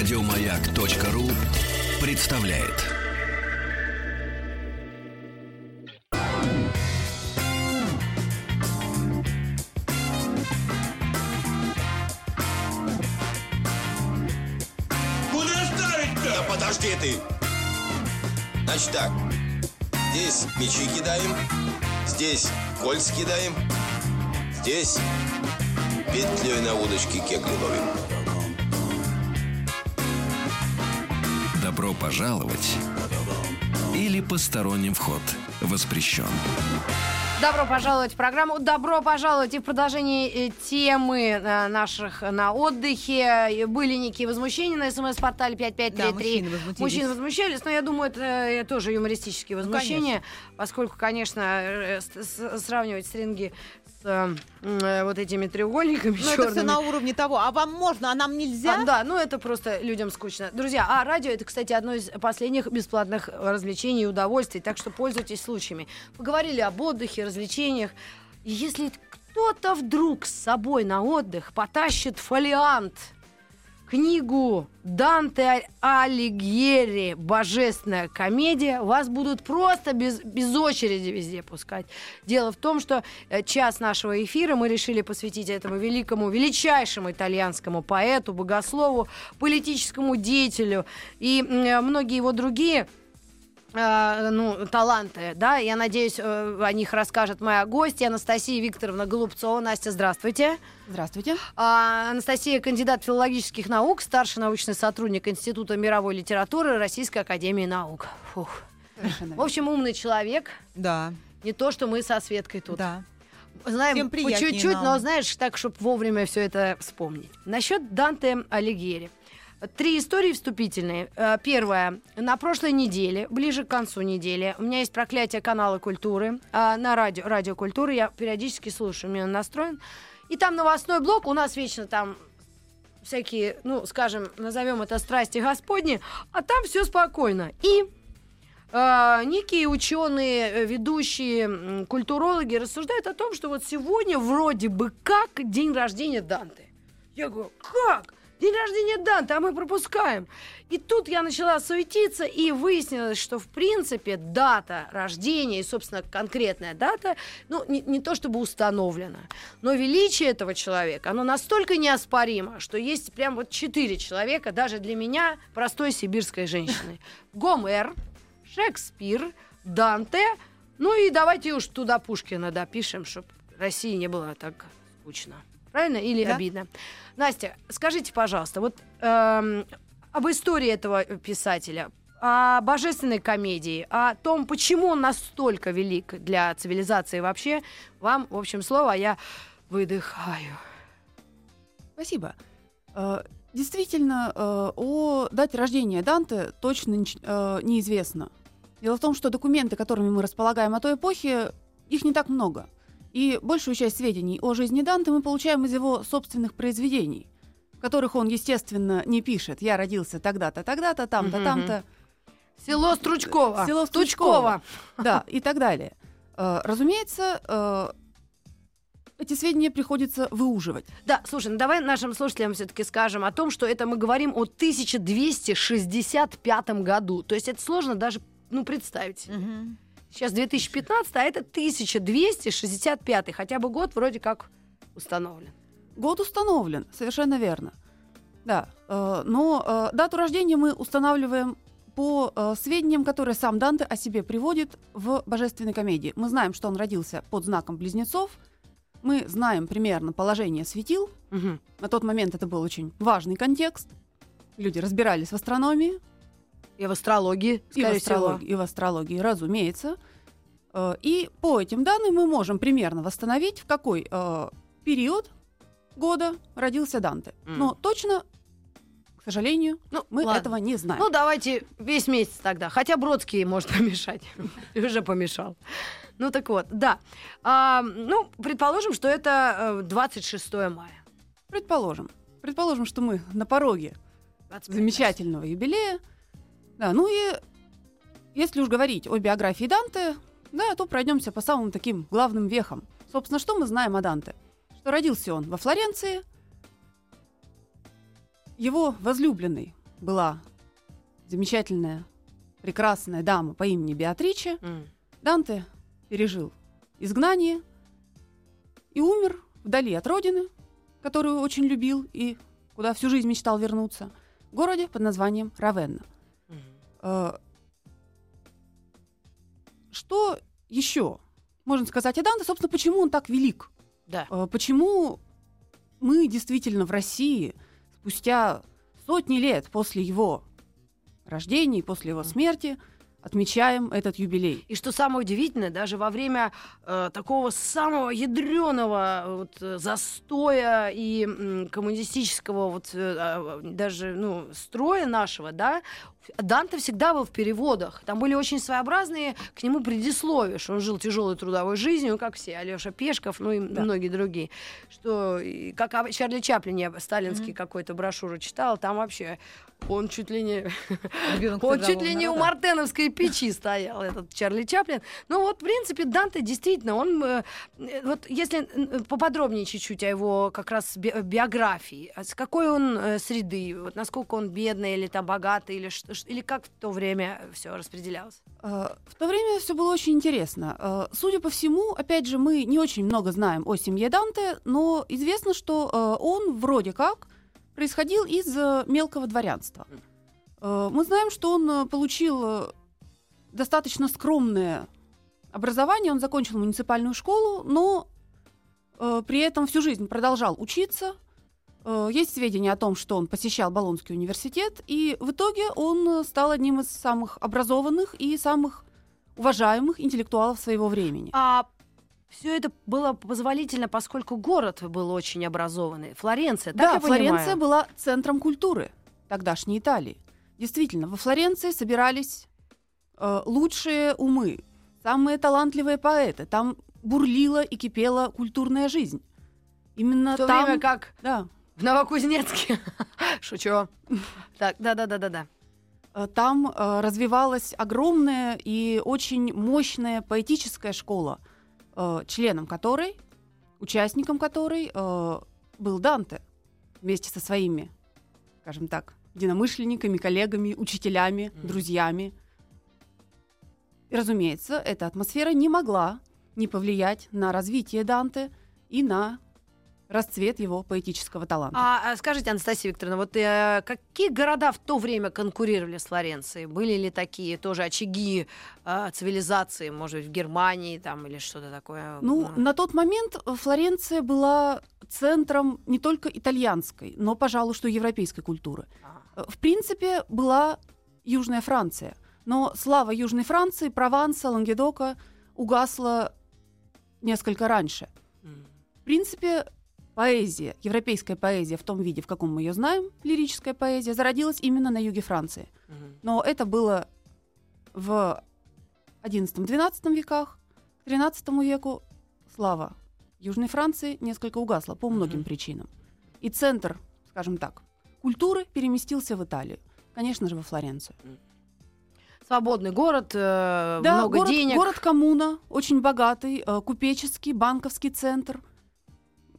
Радиомаяк.ру представляет. Куда ставить-то? Да подожди ты! Значит так, здесь мячи кидаем, здесь кольца кидаем, здесь петлей на удочке кегли ловим. Добро пожаловать или посторонним вход воспрещен. Добро пожаловать в программу. Добро пожаловать и в продолжении э, темы э, наших на отдыхе. Были некие возмущения на смс-портале 5533. Да, мужчины возмутились. Мужчины возмущались, но я думаю, это э, тоже юмористические возмущения, поскольку, конечно, с- с- сравнивать стринги с э, вот этими треугольниками Ну, это все на уровне того. А вам можно, а нам нельзя? А, да, ну это просто людям скучно. Друзья, а радио это, кстати, одно из последних бесплатных развлечений и удовольствий, так что пользуйтесь случаями. Поговорили об отдыхе, развлечениях. Если кто-то вдруг с собой на отдых потащит фолиант, книгу Данте Алигьери «Божественная комедия», вас будут просто без, без очереди везде пускать. Дело в том, что э, час нашего эфира мы решили посвятить этому великому, величайшему итальянскому поэту, богослову, политическому деятелю и э, многие его другие э, ну, таланты, да, я надеюсь, э, о них расскажет моя гостья Анастасия Викторовна Голубцова. Настя, здравствуйте. Здравствуйте. А, Анастасия кандидат филологических наук, старший научный сотрудник Института мировой литературы Российской академии наук. Фух. Совершенно В общем, умный человек. Да, Не то, что мы со Светкой тут. да. Знаем Тем по чуть-чуть, нам. но знаешь, так, чтобы вовремя все это вспомнить. Насчет Данте Алигьери. Три истории вступительные. Э, Первая. На прошлой неделе, ближе к концу недели, у меня есть проклятие канала культуры а, на радио, радио культуры. Я периодически слушаю, меня настроен. И там новостной блок, у нас вечно там всякие, ну, скажем, назовем это страсти Господни, а там все спокойно. И э, некие ученые, э, ведущие культурологи рассуждают о том, что вот сегодня вроде бы как день рождения Данте. Я говорю, как? День рождения Данте, а мы пропускаем. И тут я начала суетиться, и выяснилось, что, в принципе, дата рождения и, собственно, конкретная дата, ну, не, не то чтобы установлена, но величие этого человека, оно настолько неоспоримо, что есть прям вот четыре человека, даже для меня, простой сибирской женщины. Гомер, Шекспир, Данте, ну и давайте уж туда Пушкина допишем, чтобы России не было так скучно. Правильно или Да. обидно? Настя, скажите, пожалуйста, вот эм, об истории этого писателя, о божественной комедии, о том, почему он настолько велик для цивилизации вообще, вам, в общем, слово, а я выдыхаю. Спасибо. Э, Действительно, э, о дате рождения Данте точно э, неизвестно. Дело в том, что документы, которыми мы располагаем о той эпохе, их не так много. И большую часть сведений о жизни Данте мы получаем из его собственных произведений, в которых он, естественно, не пишет «я родился тогда-то, тогда-то, там-то, там-то», Село Стручково. Село Стучково. да, и так далее. Э, Разумеется, э, эти сведения приходится выуживать. Да, слушай, ну давай нашим слушателям все-таки скажем о том, что это мы говорим о 1265 году. То есть это сложно даже ну, представить. Мгм. Сейчас 2015, а это 1265, хотя бы год вроде как установлен. Год установлен, совершенно верно. Да, э, но э, дату рождения мы устанавливаем по э, сведениям, которые сам Данте о себе приводит в «Божественной комедии». Мы знаем, что он родился под знаком близнецов, мы знаем примерно положение светил. Мгм. На тот момент это был очень важный контекст. Люди разбирались в астрономии, И в астрологии, и в скорее всего. астрологии, и в астрологии, разумеется. Э, И по этим данным мы можем примерно восстановить, в какой э, период года родился Данте. М. Но точно, к сожалению, Ну, мы ладно. этого не знаем. Ну, давайте весь месяц тогда. Хотя Бродский может помешать. Уже помешал. Ну, так вот, да. А, ну, предположим, что это э, 26 мая. Предположим. Предположим, что мы на пороге 25. замечательного юбилея. Да, ну и если уж говорить о биографии Данте, да, то пройдемся по самым таким главным вехам. Собственно, что мы знаем о Данте? Что родился он во Флоренции. Его возлюбленный была замечательная, прекрасная дама по имени Беатриче, М. Данте пережил изгнание и умер вдали от родины, которую очень любил и куда всю жизнь мечтал вернуться, в городе под названием Равенна. Э, Что еще можно сказать о Данте? Собственно, почему он так велик? Да. Э, Почему мы действительно в России спустя сотни лет после его рождения и после его смерти отмечаем этот юбилей? И что самое удивительное, даже во время э, такого самого ядреного вот, э, застоя и м, коммунистического вот э, а, даже ну, строя нашего, да, Данте всегда был в переводах. Там были очень своеобразные к нему предисловия, что он жил тяжелой трудовой жизнью, как все, Алеша Пешков, ну и Да. многие другие. Что, как о Чарли Чаплине сталинский какой-то брошюру читал, там вообще он чуть ли не он чуть ли не у. Мартеновской печи стоял, этот Чарли Чаплин. Ну вот, в принципе, Данте действительно, он, э, э, вот если поподробнее чуть-чуть о его как раз би- биографии, а с какой он э, среды, вот насколько он бедный или там богатый, или, что, или как в то время все распределялось? Э, В то время все было очень интересно. Э, Судя по всему, опять же, мы не очень много знаем о семье Данте, но известно, что э, он вроде как происходил из мелкого дворянства. Э, Мы знаем, что он получил достаточно скромное образование, он закончил муниципальную школу, но при этом всю жизнь продолжал учиться. Э, Есть сведения о том, что он посещал Болонский университет, и в итоге он э, стал одним из самых образованных и самых уважаемых интеллектуалов своего времени. А все это было позволительно, поскольку город был очень образованный. Флоренция, так да, я понимаю? Флоренция была центром культуры тогдашней Италии. Действительно, во Флоренции собирались э, лучшие умы, самые талантливые поэты. Там бурлила и кипела культурная жизнь. Именно В то там, время как да, в Новокузнецке. Шучу. Так, да-да-да-да-да. э, там э, развивалась огромная и очень мощная поэтическая школа, э, членом которой, участником которой был Данте вместе со своими, скажем так, единомышленниками, коллегами, учителями, Мгм. друзьями. И, разумеется, эта атмосфера не могла не повлиять на развитие Данте и на расцвет его поэтического таланта. А, а скажите, Анастасия Викторовна, вот э, какие города в то время конкурировали с Флоренцией? Были ли такие тоже очаги э, цивилизации, может быть, в Германии там или что-то такое? Ну, М. на тот момент Флоренция была центром не только итальянской, но, пожалуй, что и европейской культуры. А. В принципе, была Южная Франция. Но слава Южной Франции, Прованса, Лангедока угасла несколько раньше. В принципе, поэзия, европейская поэзия в том виде, в каком мы ее знаем, лирическая поэзия, зародилась именно на юге Франции. Но это было в XI-XII веках. К XIII веку слава Южной Франции несколько угасла по многим причинам. И центр, скажем так, культуры переместился в Италию. Конечно же, во Флоренцию. Свободный город, э, Да, много город, денег. город-коммуна, очень богатый, э, купеческий, банковский центр.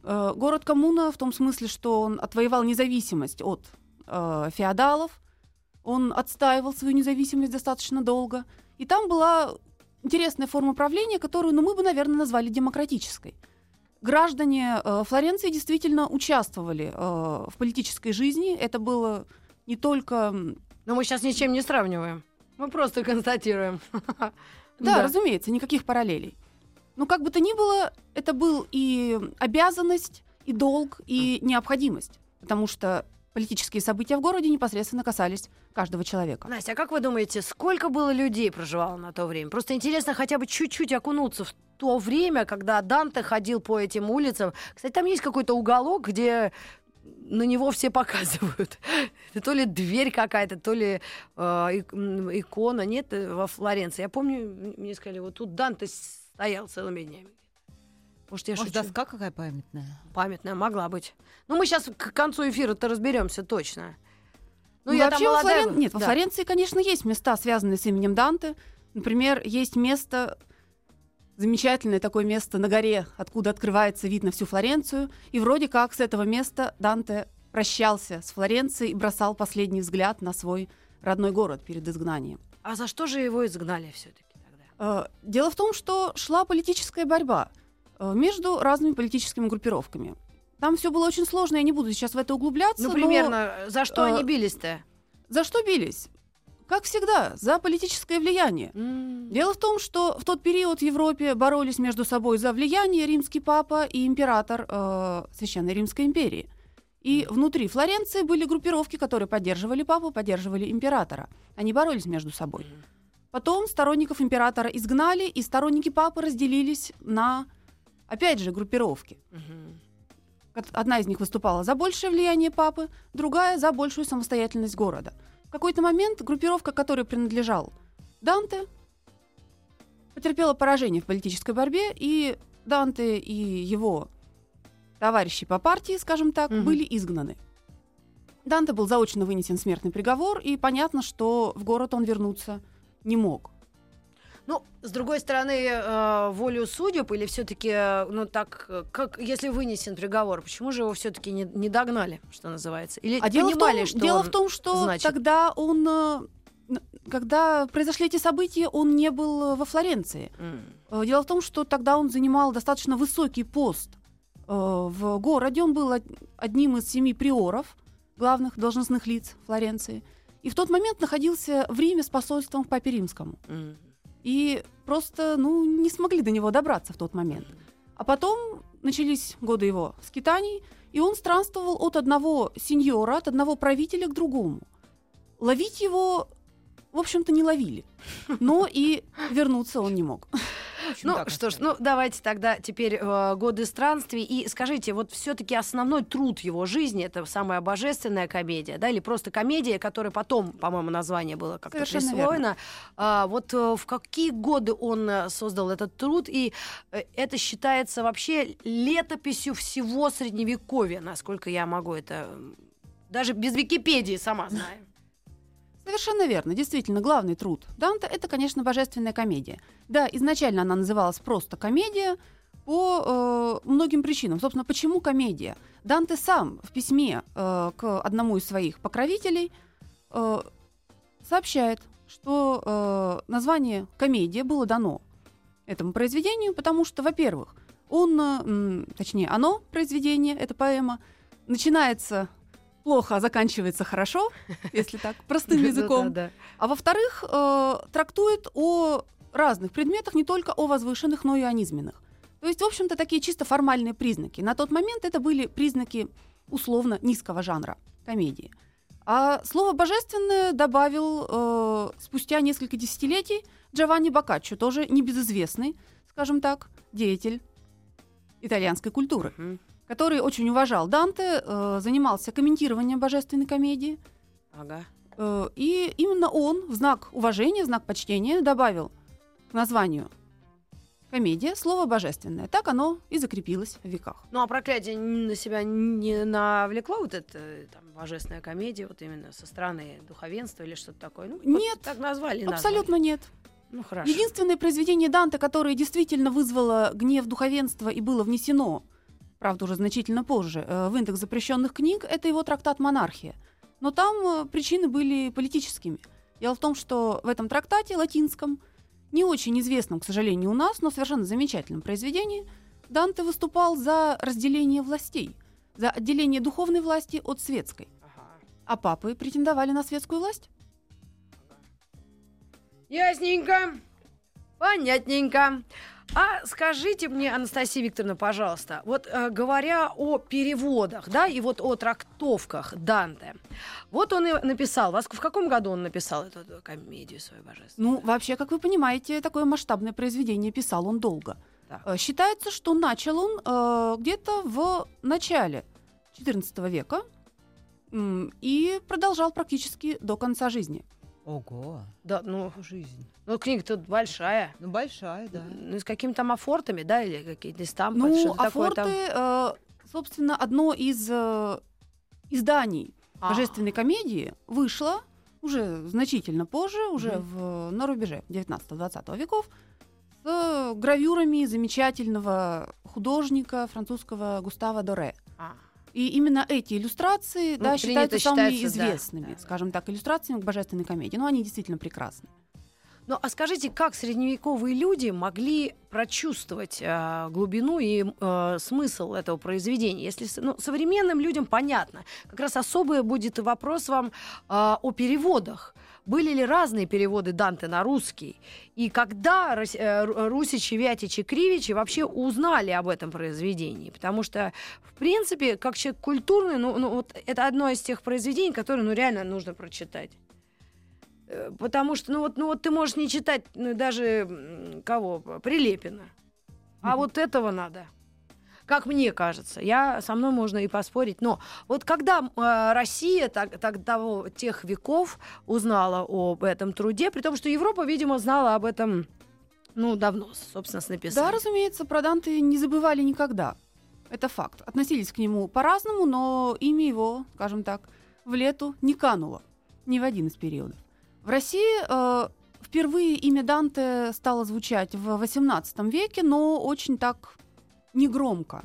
Э, город-коммуна в том смысле, что он отвоевал независимость от э, феодалов, он отстаивал свою независимость достаточно долго. И там была интересная форма правления, которую ну, мы бы, наверное, назвали демократической. Граждане э, Флоренции действительно участвовали э, в политической жизни. Это было не только Но мы сейчас ничем не сравниваем. Мы просто констатируем. Да, разумеется, никаких параллелей. Но как бы то ни было, это был и обязанность, и долг, и необходимость. Потому что политические события в городе непосредственно касались каждого человека. Настя, а как вы думаете, сколько было людей проживало на то время? Просто интересно хотя бы чуть-чуть окунуться в то время, когда Данте ходил по этим улицам. Кстати, там есть какой-то уголок, где на него все показывают. Это то ли дверь какая-то, то ли э, икона. Нет, э, во Флоренции. Я помню, мне сказали, вот тут Данте стоял целыми днями. Может, я Может, шучу? доска какая памятная? Памятная могла быть. Ну, мы сейчас к концу эфира-то разберемся точно. Ну, Ну, я вообще во молодая... Флорен- Нет, во Да. Флоренции, конечно, есть места, связанные с именем Данте. Например, есть место, замечательное такое место на горе, откуда открывается вид на всю Флоренцию. И вроде как с этого места Данте прощался с Флоренцией и бросал последний взгляд на свой родной город перед изгнанием. А за что же его изгнали все-таки Дело в том, что шла политическая борьба э, между разными политическими группировками. Там все было очень сложно, я не буду сейчас в это углубляться. Ну, но примерно, за что э, они бились-то? За что бились? Как всегда, за политическое влияние. М. Дело в том, что в тот период в Европе боролись между собой за влияние римский папа и император э, Священной Римской империи. И внутри Флоренции были группировки, которые поддерживали папу, поддерживали императора. Они боролись между собой. Потом сторонников императора изгнали, и сторонники папы разделились на, опять же, группировки. От- Одна из них выступала за большее влияние папы, другая за большую самостоятельность города. В какой-то момент группировка, которой принадлежал Данте, потерпела поражение в политической борьбе, и Данте и его товарищи по партии, скажем так, Мгм. были изгнаны. Данте был заочно вынесен смертный приговор, и понятно, что в город он вернуться не мог. Ну, с другой стороны, э, волю судеб или все-таки, ну так, э, как если вынесен приговор, почему же его все-таки не, не догнали, что называется? Или А дело в, том, что дело в том, что значит? тогда он, э, когда произошли эти события, он не был э, во Флоренции. Э, Дело в том, что тогда он занимал достаточно высокий пост э, в городе. Он был од- одним из семи приоров, главных должностных лиц Флоренции. И в тот момент находился в Риме с посольством к Папе Римскому. М. И просто, ну, не смогли до него добраться в тот момент. А потом начались годы его скитаний, и он странствовал от одного сеньора, от одного правителя к другому. Ловить его, в общем-то, не ловили. Но и вернуться он не мог. Ну что ж, ну давайте тогда теперь э, годы странствий. И скажите, вот все-таки основной труд его жизни это самая божественная комедия, да, или просто комедия, которая потом, по-моему, название было как-то присвоено. А, вот э, в какие годы он э, создал этот труд, и э, это считается вообще летописью всего средневековья, насколько я могу это даже без Википедии сама знаю. Совершенно верно. Действительно, главный труд Данте — это, конечно, божественная комедия. Да, изначально она называлась просто комедия по э, многим причинам. Собственно, почему комедия? Данте сам в письме э, к одному из своих покровителей э, сообщает, что э, название комедия было дано этому произведению, потому что, во-первых, он, э, точнее, оно, произведение, эта поэма, начинается плохо, а заканчивается хорошо, если так, простым языком. А во-вторых, э, трактует о разных предметах, не только о возвышенных, но и о низменных. То есть, в общем-то, такие чисто формальные признаки. На тот момент это были признаки условно низкого жанра комедии. А слово «божественное» добавил э, спустя несколько десятилетий Джованни Боккаччо, тоже небезызвестный, скажем так, деятель итальянской культуры, Мгм. Который очень уважал Данте, э, занимался комментированием божественной комедии, Ага. Э, И именно он в знак уважения, в знак почтения добавил к названию комедия слово божественное. Так оно и закрепилось в веках. Ну а проклятие на себя не навлекло вот это там божественная комедия, вот именно со стороны духовенства или что-то такое? Ну, Нет, так назвали. и назвали. Абсолютно нет. Ну хорошо. Единственное произведение Данте, которое действительно вызвало гнев духовенства и было внесено, правда, уже значительно позже, э, в индекс запрещенных книг, это его трактат «Монархия». Но там э, причины были политическими. Дело в том, что в этом трактате латинском, не очень известном, к сожалению, у нас, но совершенно замечательном произведении, Данте выступал за разделение властей, за отделение духовной власти от светской. А папы претендовали на светскую власть. Ясненько. Понятненько. А скажите мне, Анастасия Викторовна, пожалуйста, вот э, говоря о переводах, да, и вот о трактовках Данте, вот он и написал, вас в каком году он написал эту, эту комедию свою божественную? Ну, вообще, как вы понимаете, такое масштабное произведение писал он долго. Так. Э, Считается, что начал он э, где-то в начале XIV века и продолжал практически до конца жизни. Ого, Да, ну, жизнь. ну книга тут большая. Ну, большая, да. Ну, с какими там афортами, да, или какие-то стампы? ну, что-то такое Афорты, там? э, собственно, одно из э, изданий А. божественной комедии вышло уже значительно позже, уже Мгм. в, на рубеже 19-20 веков, с гравюрами замечательного художника французского Густава Доре. А. И именно эти иллюстрации Ну, да, считаются самыми считается, известными, да. скажем так, иллюстрациями к божественной комедии. Но они действительно прекрасны. Ну, а скажите, как средневековые люди могли прочувствовать э, глубину и э, смысл этого произведения? Если ну, современным людям понятно, как раз особый будет вопрос вам э, о переводах. Были ли разные переводы Данте на русский? И когда э, Ру- Русичи, Вятичи, Кривичи вообще узнали об этом произведении? Потому что, в принципе, как человек культурный, ну, ну, вот это одно из тех произведений, которые ну, реально нужно прочитать. Э, Потому что, ну вот, ну вот ты можешь не читать ну, даже кого? Прилепина. А Мгм. вот этого надо. Как мне кажется, я со мной можно и поспорить. Но вот когда э, Россия так, так того, тех веков узнала об этом труде, при том, что Европа, видимо, знала об этом ну давно, собственно, с Да, написанием. разумеется, про Данте не забывали никогда. Это факт. Относились к нему по-разному, но имя его, скажем так, в лету не кануло. Ни в один из периодов. В России э, впервые имя Данте стало звучать в XVIII веке, но очень так негромко.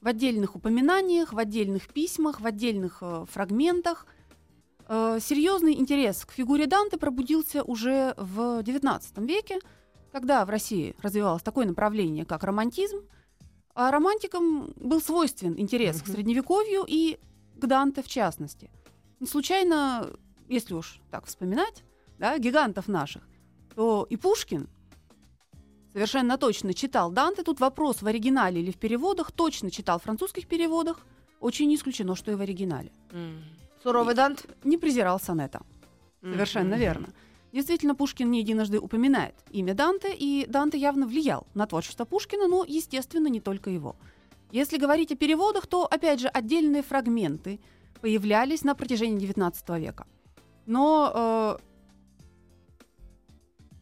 В отдельных упоминаниях, в отдельных письмах, в отдельных э, фрагментах. Э, серьезный интерес к фигуре Данте пробудился уже в XIX веке, когда в России развивалось такое направление, как романтизм, а романтикам был свойствен интерес к Мгм. средневековью и к Данте в частности. Не случайно, если уж так вспоминать, да, гигантов наших, то и Пушкин совершенно точно читал Данте. Тут вопрос в оригинале или в переводах. Точно читал в французских переводах. Очень не исключено, что и в оригинале. М. Суровый Дант? Не презирал сонета. Совершенно Мгм. верно. Действительно, Пушкин не единожды упоминает имя Данте, и Данте явно влиял на творчество Пушкина, но, естественно, не только его. Если говорить о переводах, то, опять же, отдельные фрагменты появлялись на протяжении XIX века. Но э,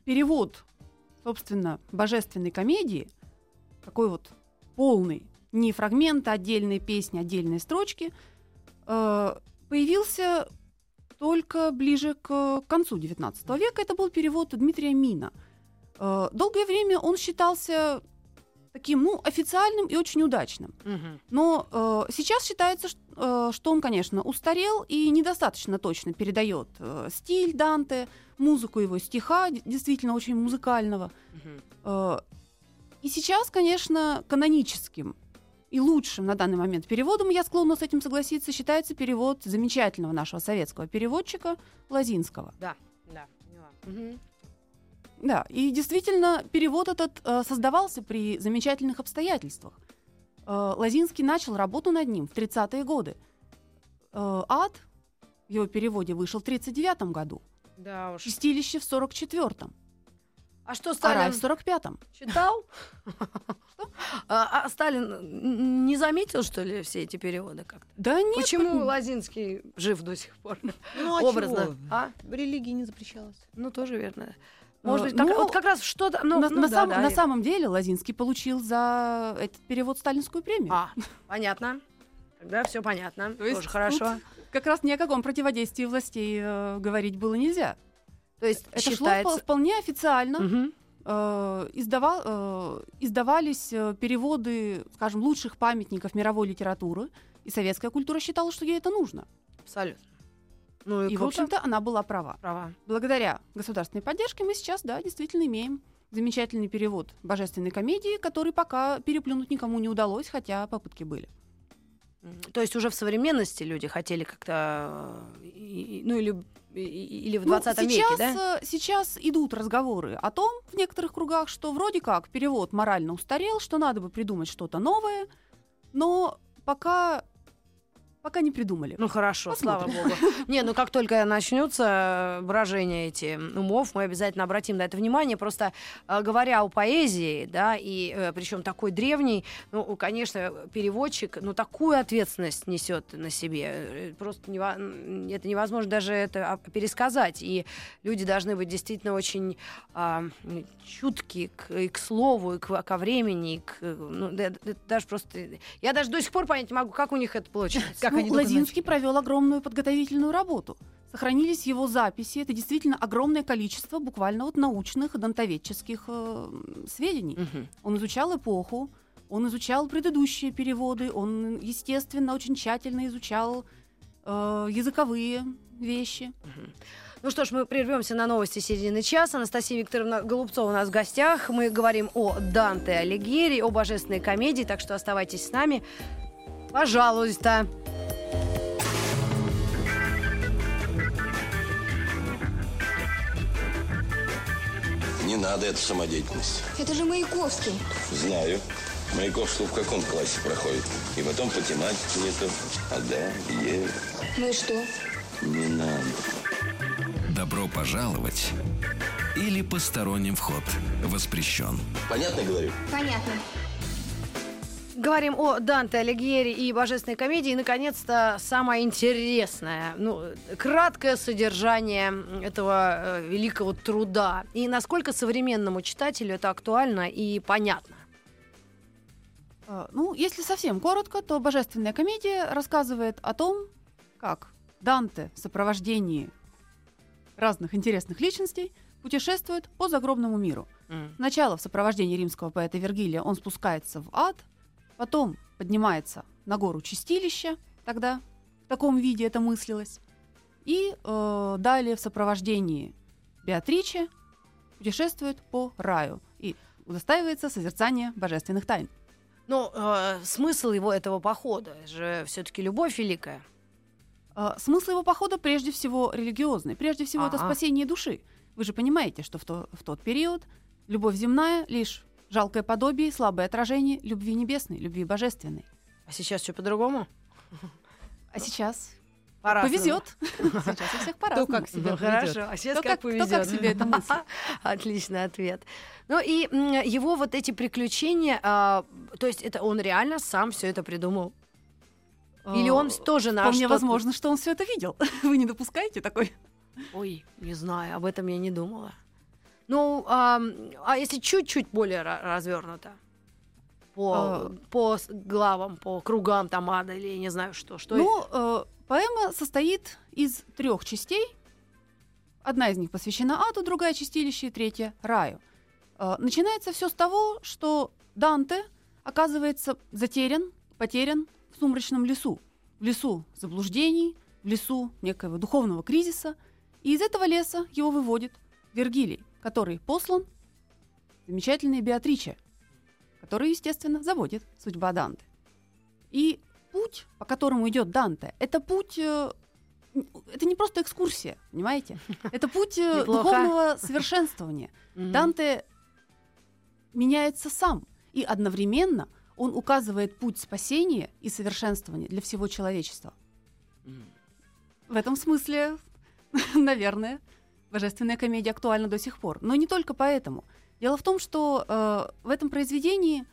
перевод, собственно, божественной комедии, такой вот полный, не фрагменты, отдельные песни, отдельные строчки, э, появился только ближе к концу XIX века. Это был перевод Дмитрия Мина. Э, Долгое время он считался таким, ну, официальным и очень удачным. Но э, сейчас считается, э, что он, конечно, устарел и недостаточно точно передает э, стиль Данте, музыку его стиха, действительно очень музыкального. Э, И сейчас, конечно, каноническим и лучшим на данный момент переводом, я склонна с этим согласиться, считается перевод замечательного нашего советского переводчика Лазинского. Да, да, поняла. Мгм. Да, и действительно, перевод этот э, создавался при замечательных обстоятельствах. Э, Лазинский начал работу над ним в 30-е годы. Э, «Ад» в его переводе вышел в 39 году, Да уж. «Чистилище» в 44-м, А что а Сталин «Рай» в 45-м. читал? А, а Сталин не заметил, что ли, все эти переводы как-то? Да нет, Почему Лазинский жив до сих пор? Ну, а Образно. чего? А? В религии не запрещалось. Ну, тоже верно. Может быть, как, ну, вот как раз что-то... Ну, на, ну на да, сам- да, на самом деле Лазинский получил за этот перевод сталинскую премию. А, понятно. Тогда все понятно. То есть Тоже хорошо. Как раз ни о каком противодействии властей э, говорить было нельзя. То есть Это шло считается... впол- вполне официально. Э, издава- э, издавались э, переводы, скажем, лучших памятников мировой литературы, и советская культура считала, что ей это нужно. Абсолютно. Ну и, И, в общем-то, она была права. Права. Благодаря государственной поддержке мы сейчас, да, действительно имеем замечательный перевод божественной комедии, который пока переплюнуть никому не удалось, хотя попытки были. То есть уже в современности люди хотели как-то... э, Ну или, или в Ну, 20 веке, сейчас, да? э, сейчас идут разговоры о том в некоторых кругах, что вроде как перевод морально устарел, что надо бы придумать что-то новое, но пока, пока не придумали. Ну хорошо, Посмотрим. слава богу. Не, ну как только начнутся брожения эти умов, мы обязательно обратим на это внимание. Просто э, говоря о поэзии, да, и причем такой древний, ну, конечно, переводчик, ну, такую ответственность несет на себе. Э, Просто нево- это невозможно даже это а, пересказать. И люди должны быть действительно очень а, чутки к, и к слову, и к, ко времени, и к, э, ну, да- да- даже просто... Я даже до сих пор понять не могу, как у них это получается. Они Лозинский провел огромную подготовительную работу. Сохранились его записи. Это действительно огромное количество буквально вот научных дантоведческих э, сведений. Мгм. Он изучал эпоху, Он изучал предыдущие переводы, он, естественно, очень тщательно изучал э, языковые вещи. Ну что ж, мы прервемся на новости середины часа. Анастасия Викторовна Голубцова у нас в гостях. Мы говорим о Данте Алигьери, о божественной комедии, так что оставайтесь с нами. Пожалуйста. Не надо эту самодеятельность. Это же Маяковский. Знаю. Маяковский в каком классе проходит? И потом по тематике не то. А да, Е. Ну и что? Не надо. Добро пожаловать или посторонним вход воспрещен. Понятно говорю? Понятно. Говорим о Данте Алигьери и божественной комедии. И, наконец-то, самое интересное, ну, краткое содержание этого э, великого труда. И насколько современному читателю это актуально и понятно. Э, Ну, если совсем коротко, то «Божественная комедия» рассказывает о том, как Данте в сопровождении разных интересных личностей путешествует по загробному миру. Сначала в сопровождении римского поэта Вергилия он спускается в ад, потом поднимается на гору Чистилища, тогда в таком виде это мыслилось, и э, далее в сопровождении Беатриче путешествует по раю и удостаивается созерцания божественных тайн. Но э, смысл его этого похода это же все-таки любовь великая. Э, Смысл его похода прежде всего религиозный. Прежде всего это Ага. спасение души. Вы же понимаете, что в, то- в тот период любовь земная лишь жалкое подобие, слабое отражение любви небесной, любви божественной. А сейчас все по-другому? А сейчас По-разному. повезет. Сейчас у всех по-разному. как себя Ну, хорошо, а сейчас Кто как как- кто повезет. как себе это. Отличный ответ. Ну и его вот эти приключения, а, то есть это он реально сам все это придумал? Или он Э, тоже на Вполне что-то- возможно, что он все это видел. Вы не допускаете такой? Ой, не знаю, об этом я не думала. Ну, а, а если чуть-чуть более развернуто? По, А. по главам, по кругам там ада или я не знаю что. что Ну, э, поэма состоит из трех частей. Одна из них посвящена аду, другая чистилище, третья раю. Э, начинается все с того, что Данте оказывается затерян, потерян в сумрачном лесу. В лесу заблуждений, в лесу некоего духовного кризиса. И из этого леса его выводит Вергилий, который послан замечательной Беатриче, который, естественно, заводит судьба Данте. И путь, по которому идет Данте, это путь, э, это не просто экскурсия, понимаете? Это путь э, духовного совершенствования. Данте меняется сам, и одновременно он указывает путь спасения и совершенствования для всего человечества. В этом смысле, наверное, божественная комедия актуальна до сих пор. Но не только поэтому. Дело в том, что э, в этом произведении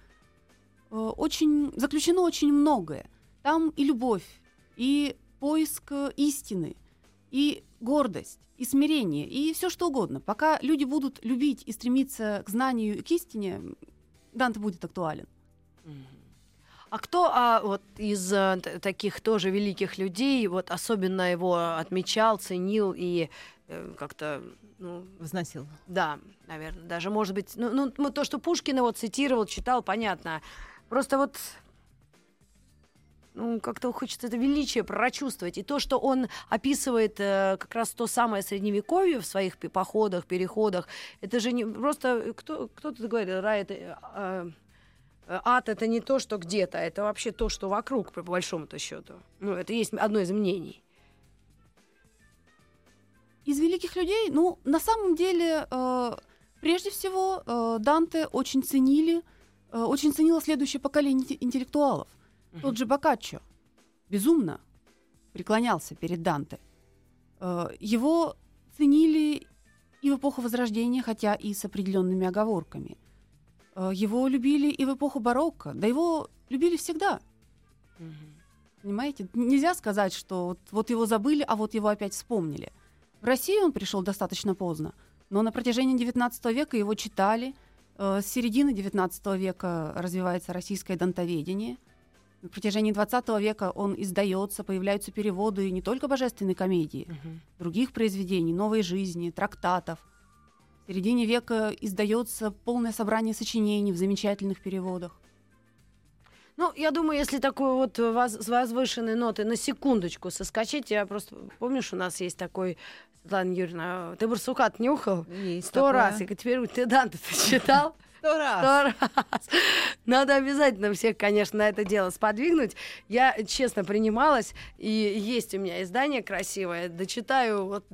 э, очень заключено очень многое. Там и любовь, и поиск э, истины, и гордость, и смирение, и все что угодно. Пока люди будут любить и стремиться к знанию и к истине, Данте будет актуален. А кто а, вот из а, таких тоже великих людей вот особенно его отмечал, ценил и э, как-то ну, Возносил. Да, наверное, даже, может быть, ну, ну, то, что Пушкин его цитировал, читал, понятно. Просто вот ну, как-то хочется это величие прочувствовать. И то, что он описывает э, как раз то самое средневековье в своих походах, переходах, это же не просто... Кто, кто-то говорил, рай это... э, э, ад это не то, что где-то, это вообще то, что вокруг, по большому-то счету. Ну, это есть одно из мнений. Из великих людей, ну, на самом деле, э, прежде всего, э, Данте очень ценили, э, очень ценило следующее поколение инте- интеллектуалов. Тот же Боккаччо безумно преклонялся перед Данте. Э, его ценили и в эпоху Возрождения, хотя и с определенными оговорками. Э, его любили и в эпоху барокко, да его любили всегда. Понимаете? Нельзя сказать, что вот, вот его забыли, а вот его опять вспомнили. В Россию он пришел достаточно поздно, но на протяжении XIX века его читали. Э, С середины XIX века развивается российское дантоведение. На протяжении XX века он издается, появляются переводы не только божественной комедии, других произведений, новой жизни, трактатов. В середине века издается полное собрание сочинений в замечательных переводах. Ну, я думаю, если такой вот воз- с возвышенной ноты на секундочку соскочить, я просто... Помнишь, у нас есть такой... Светлана Юрьевна, ты барсукат нюхал? Сто раз. И теперь ты Данте ты читал? Сто раз. Сто раз. Надо обязательно всех, конечно, на это дело сподвигнуть. Я честно принималась, и есть у меня издание красивое. Дочитаю, вот,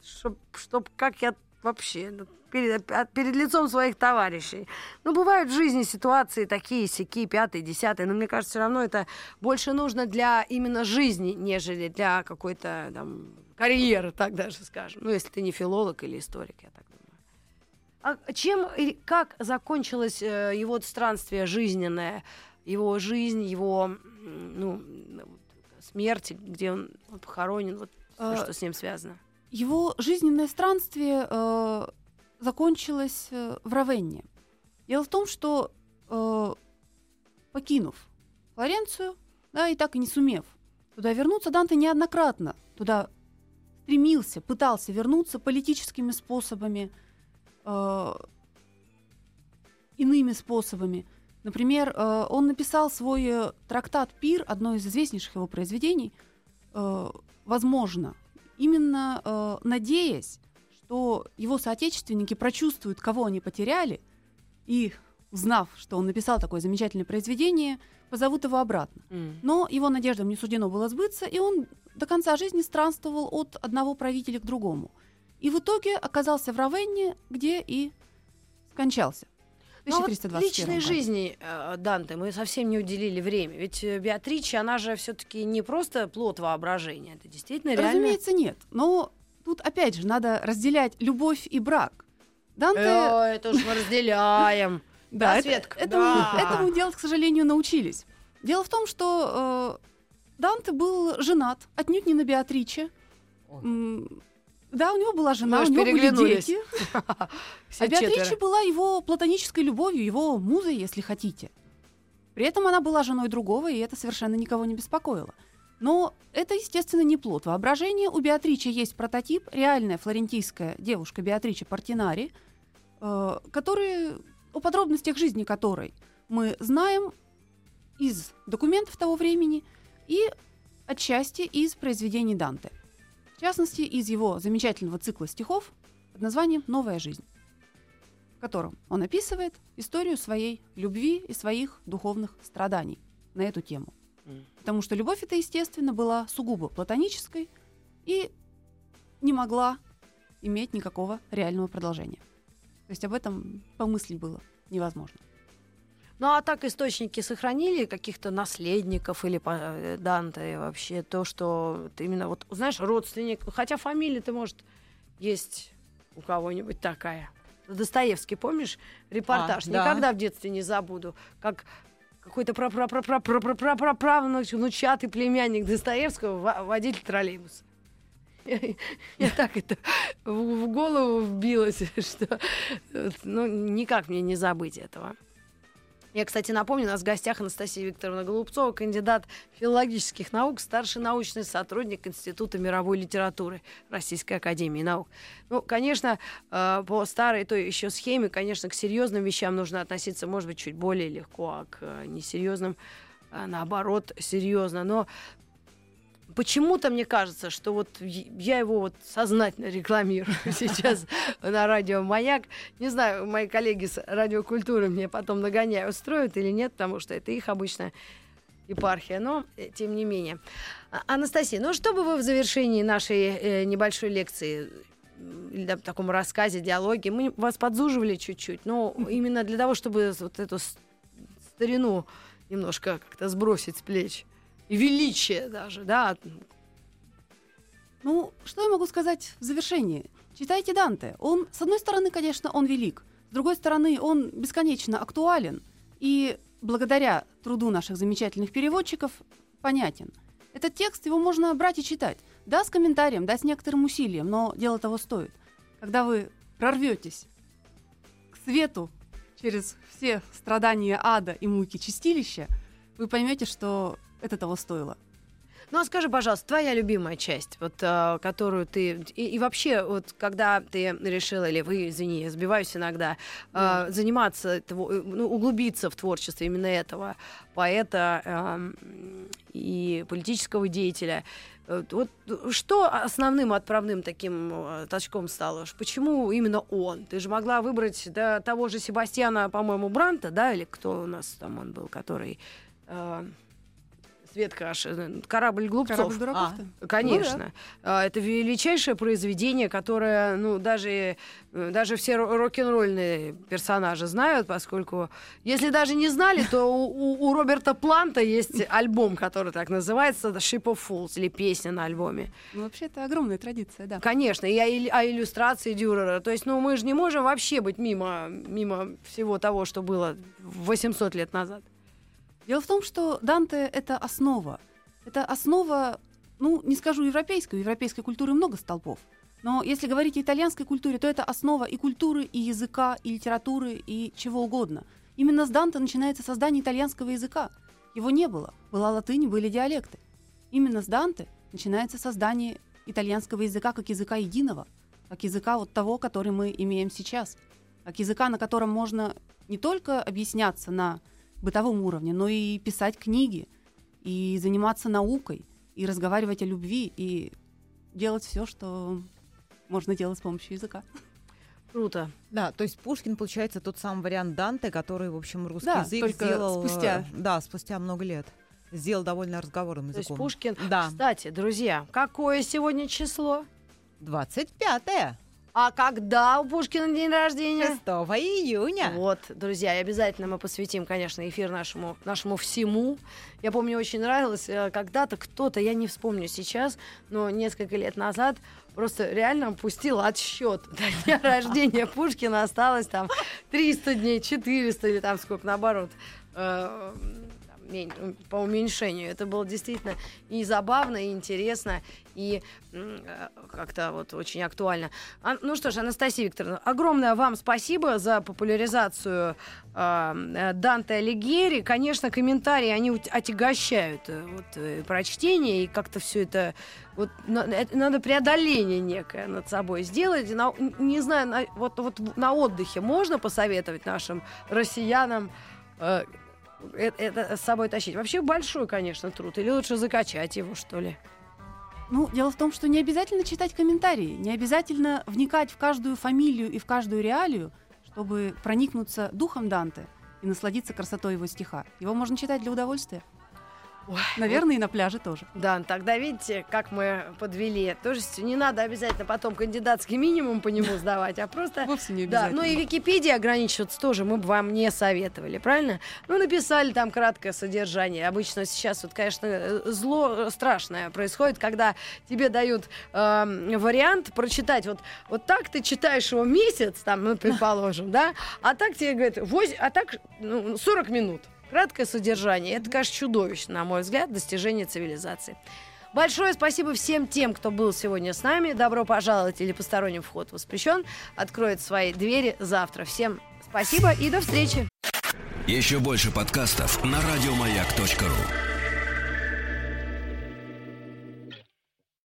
чтоб, чтоб как я вообще ну, перед, а- перед лицом своих товарищей. Ну, бывают в жизни ситуации такие, сякие, пятые, десятые, но мне кажется, все равно это больше нужно для именно жизни, нежели для какой-то там карьеры, так даже скажем. Ну, если ты не филолог или историк, я так думаю. А чем и как закончилось э, его странствие жизненное, его жизнь, его ну, смерть, где он похоронен, вот всё, Э, что с ним связано? Его жизненное странствие э, закончилось э, в Равенне. Дело в том, что э, покинув Флоренцию, да, и так и не сумев туда вернуться, Данте неоднократно туда стремился, пытался вернуться политическими способами, э, иными способами. Например, э, он написал свой э, трактат «Пир», одно из известнейших его произведений, э, возможно, именно э, надеясь, что его соотечественники прочувствуют, кого они потеряли, и, узнав, что он написал такое замечательное произведение, позовут его обратно. Но его надеждам не суждено было сбыться, и он до конца жизни странствовал от одного правителя к другому. И в итоге оказался в Равенне, где и скончался. В Ну, а вот 1321 личной жизни э, Данте мы совсем не уделили время. Ведь э, Беатрича, она же все-таки не просто плод воображения, это действительно реально. Разумеется, нет. Но тут, опять же, надо разделять любовь и брак. Данте... Э, это уж мы разделяем. Да, Светка, этому делать, к сожалению, научились. Дело в том, что э, Данте был женат, отнюдь не на Беатриче. Да, у него была жена, у него были дети. А Беатрича была его платонической любовью, его музой, если хотите. При этом она была женой другого, и это совершенно никого не беспокоило. Но это, естественно, не плод воображения. У Беатричи есть прототип, реальная флорентийская девушка Беатрича Портинари, э, который, о подробностях жизни которой мы знаем из документов того времени и отчасти из произведений Данте. В частности, из его замечательного цикла стихов под названием «Новая жизнь», в котором он описывает историю своей любви и своих духовных страданий на эту тему. Потому что любовь эта, естественно, была сугубо платонической и не могла иметь никакого реального продолжения. То есть об этом помыслить было невозможно. Ну а так источники сохранили каких-то наследников или э, Данте вообще то, что вот именно вот, знаешь, родственник, хотя фамилия-то может есть у кого-нибудь такая. Достоевский, помнишь, репортаж? А, да. Никогда в детстве не забуду, как какой-то внучатый племянник Достоевского во- водитель троллейбуса. Я так это в голову вбилось, что ну, никак мне не забыть этого. Я, кстати, напомню, у нас в гостях Анастасия Викторовна Голубцова, кандидат филологических наук, старший научный сотрудник Института мировой литературы Российской Академии Наук. Ну, конечно, э, по старой той еще схеме, конечно, к серьезным вещам нужно относиться, может быть, чуть более легко, а к несерьезным, э, наоборот, серьезно. Но почему-то мне кажется, что вот я его вот сознательно рекламирую сейчас на радио «Маяк». Не знаю, мои коллеги с радиокультуры мне потом нагоняют, устроят или нет, потому что это их обычно епархия, но э, тем не менее. А- Анастасия, ну что бы вы в завершении нашей э, небольшой лекции или да, в таком рассказе, диалоге, мы вас подзуживали чуть-чуть, но именно для того, чтобы вот эту старину немножко как-то сбросить с плеч. Величие даже, да. Ну, что я могу сказать в завершении? Читайте Данте. Он, с одной стороны, конечно, он велик. С другой стороны, он бесконечно актуален. И благодаря труду наших замечательных переводчиков понятен. Этот текст, его можно брать и читать. Да, с комментарием, да, с некоторым усилием, но дело того стоит. Когда вы прорветесь к свету через все страдания ада и муки чистилища, вы поймете, что это того стоило. Ну а скажи, пожалуйста, твоя любимая часть, вот э, которую ты и, и вообще вот когда ты решила или вы, извини, я сбиваюсь иногда, э, заниматься тво- ну, углубиться в творчество именно этого поэта эм, и политического деятеля. Э, Вот что основным отправным таким э, толчком стало? Почему именно он? Ты же могла выбрать да, того же Себастьяна, по-моему, Бранта, да, или кто у нас там он был, который э, Светка, аж, э, корабль глупцов. Корабль дураков-то? Конечно. А, Это величайшее произведение, которое, ну, даже, э, даже все ро- рок-н-ролльные персонажи знают, поскольку, если даже не знали, то у, у- у Роберта Планта есть альбом, который так называется «The Ship of Fools», или песня на альбоме. Ну, вообще, это огромная традиция, да. Конечно, и а, ил- а иллюстрации Дюрера. То есть, ну, мы же не можем вообще быть мимо, мимо всего того, что было 800 лет назад. Дело в том, что Данте — это основа. Это основа, ну, не скажу европейской, у европейской культуры много столпов. Но если говорить о итальянской культуре, то это основа и культуры, и языка, и литературы, и чего угодно. Именно с Данте начинается создание итальянского языка. Его не было. Была латынь, были диалекты. Именно с Данте начинается создание итальянского языка как языка единого, как языка вот того, который мы имеем сейчас, как языка, на котором можно не только объясняться на бытовом уровне, но и писать книги, и заниматься наукой, и разговаривать о любви, и делать все, что можно делать с помощью языка. Круто. Да, то есть Пушкин, получается, тот самый вариант Данте, который, в общем, русский Да, язык только сделал... э, спустя. Да, спустя много лет. Сделал довольно разговорным То есть языком. Пушкин... Да. Кстати, друзья, какое сегодня число? 25 А когда у Пушкина день рождения? 6 июня. Вот, друзья, и обязательно мы посвятим, конечно, эфир нашему, нашему всему. Я помню, очень нравилось, э, когда-то кто-то, я не вспомню сейчас, но несколько лет назад просто реально пустил отсчет до дня рождения Пушкина. Осталось там 300 дней, 400 или там сколько, наоборот, э, по уменьшению. Это было действительно и забавно, и интересно, и э, как-то вот очень актуально. А, ну что ж, Анастасия Викторовна, огромное вам спасибо за популяризацию э, Данте Алигьери. Конечно, комментарии, они отягощают э, вот, э, прочтение, и как-то все это... Вот, надо преодоление некое над собой сделать. На- не знаю, на, вот, вот на отдыхе можно посоветовать нашим россиянам э- это с собой тащить? Вообще большой, конечно, труд. Или лучше закачать его, что ли? Ну, дело в том, что не обязательно читать комментарии, не обязательно вникать в каждую фамилию и в каждую реалию, чтобы проникнуться духом Данте и насладиться красотой его стиха. Его можно читать для удовольствия. Ой, Наверное, и на пляже тоже. Да, тогда видите, как мы подвели. То есть не надо обязательно потом кандидатский минимум по нему сдавать, а просто... Вовсе не Да, ну и Википедии ограничиваться тоже мы бы вам не советовали, правильно? Ну, написали там краткое содержание. Обычно сейчас вот, конечно, э, зло э, страшное происходит, когда тебе дают эм, вариант прочитать вот, вот так ты читаешь его месяц, там, ну, предположим, да, а так тебе говорят, «Вось- а так ну, 40 минут. Краткое содержание. Это, конечно, чудовищно, на мой взгляд, достижение цивилизации. Большое спасибо всем тем, кто был сегодня с нами. Добро пожаловать или посторонним вход воспрещен. Откроет свои двери завтра. Всем спасибо и до встречи. Еще больше подкастов на радиомаяк.ру.